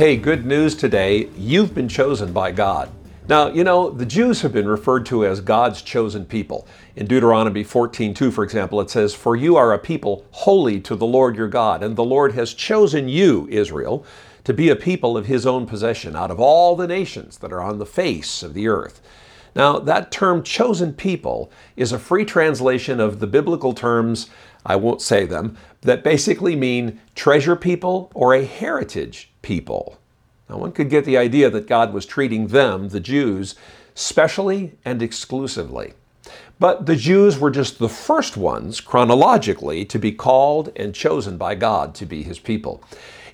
Hey, good news today. You've been chosen by God. Now, you know, the Jews have been referred to as God's chosen people. In Deuteronomy 14:2, for example, it says, "For you are a people holy to the Lord your God, and the Lord has chosen you, Israel, to be a people of his own possession out of all the nations that are on the face of the earth." Now, that term chosen people is a free translation of the biblical terms, I won't say them, that basically mean treasure people or a heritage people. Now, one could get the idea that God was treating them, the Jews, specially and exclusively. But the Jews were just the first ones, chronologically, to be called and chosen by God to be his people.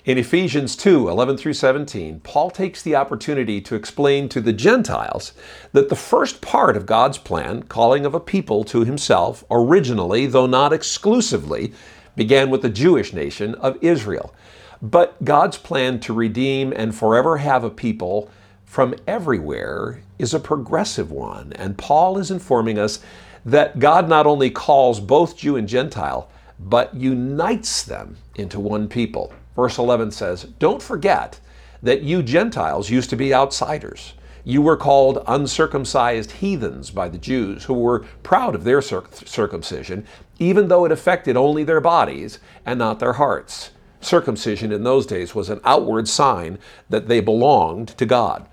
In Ephesians 2 11 through 17, Paul takes the opportunity to explain to the Gentiles that the first part of God's plan, calling of a people to himself, originally, though not exclusively, began with the Jewish nation of Israel. But God's plan to redeem and forever have a people from everywhere is a progressive one. And Paul is informing us that God not only calls both Jew and Gentile, but unites them into one people. Verse 11 says, Don't forget that you Gentiles used to be outsiders. You were called uncircumcised heathens by the Jews, who were proud of their circumcision, even though it affected only their bodies and not their hearts. Circumcision in those days was an outward sign that they belonged to God.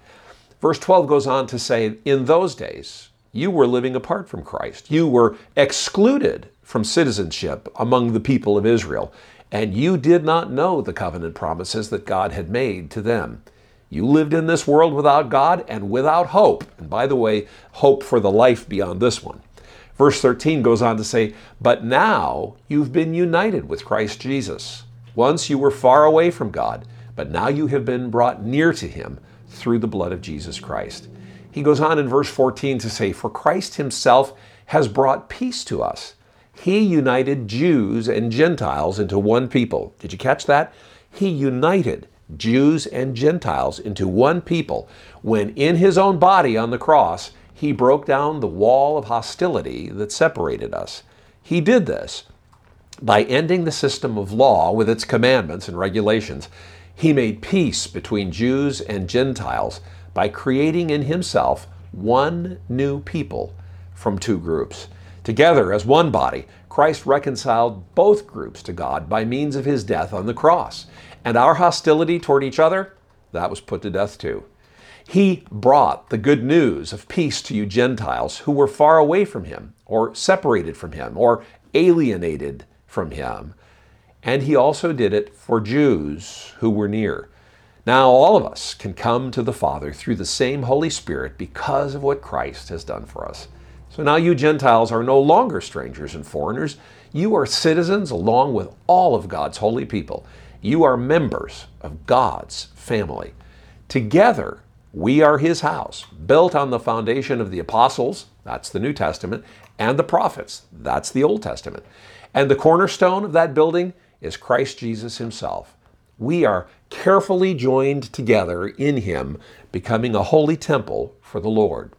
Verse 12 goes on to say, In those days, you were living apart from Christ. You were excluded from citizenship among the people of Israel, and you did not know the covenant promises that God had made to them. You lived in this world without God and without hope. And by the way, hope for the life beyond this one. Verse 13 goes on to say, But now you've been united with Christ Jesus. Once you were far away from God, but now you have been brought near to Him through the blood of Jesus Christ. He goes on in verse 14 to say, For Christ Himself has brought peace to us. He united Jews and Gentiles into one people. Did you catch that? He united Jews and Gentiles into one people when in His own body on the cross, He broke down the wall of hostility that separated us. He did this by ending the system of law with its commandments and regulations, he made peace between Jews and Gentiles by creating in himself one new people from two groups. Together as one body, Christ reconciled both groups to God by means of his death on the cross. And our hostility toward each other, that was put to death too. He brought the good news of peace to you Gentiles who were far away from him, or separated from him, or alienated from him. And he also did it for Jews who were near. Now, all of us can come to the Father through the same Holy Spirit because of what Christ has done for us. So now you Gentiles are no longer strangers and foreigners. You are citizens along with all of God's holy people. You are members of God's family. Together, we are His house, built on the foundation of the apostles, that's the New Testament, and the prophets, that's the Old Testament. And the cornerstone of that building is Christ Jesus Himself. We are carefully joined together in Him, becoming a holy temple for the Lord.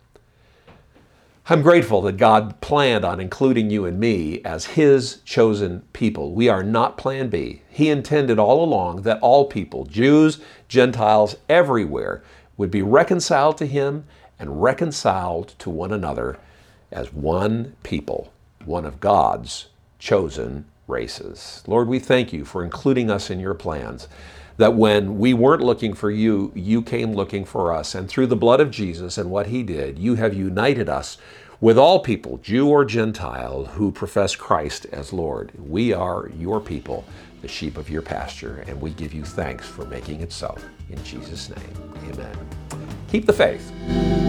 I'm grateful that God planned on including you and me as His chosen people. We are not Plan B. He intended all along that all people, Jews, Gentiles, everywhere, would be reconciled to Him and reconciled to one another as one people, one of God's chosen races. Lord, we thank you for including us in your plans. That when we weren't looking for you, you came looking for us. And through the blood of Jesus and what he did, you have united us with all people, Jew or Gentile, who profess Christ as Lord. We are your people, the sheep of your pasture, and we give you thanks for making it so. In Jesus' name, amen. Keep the faith.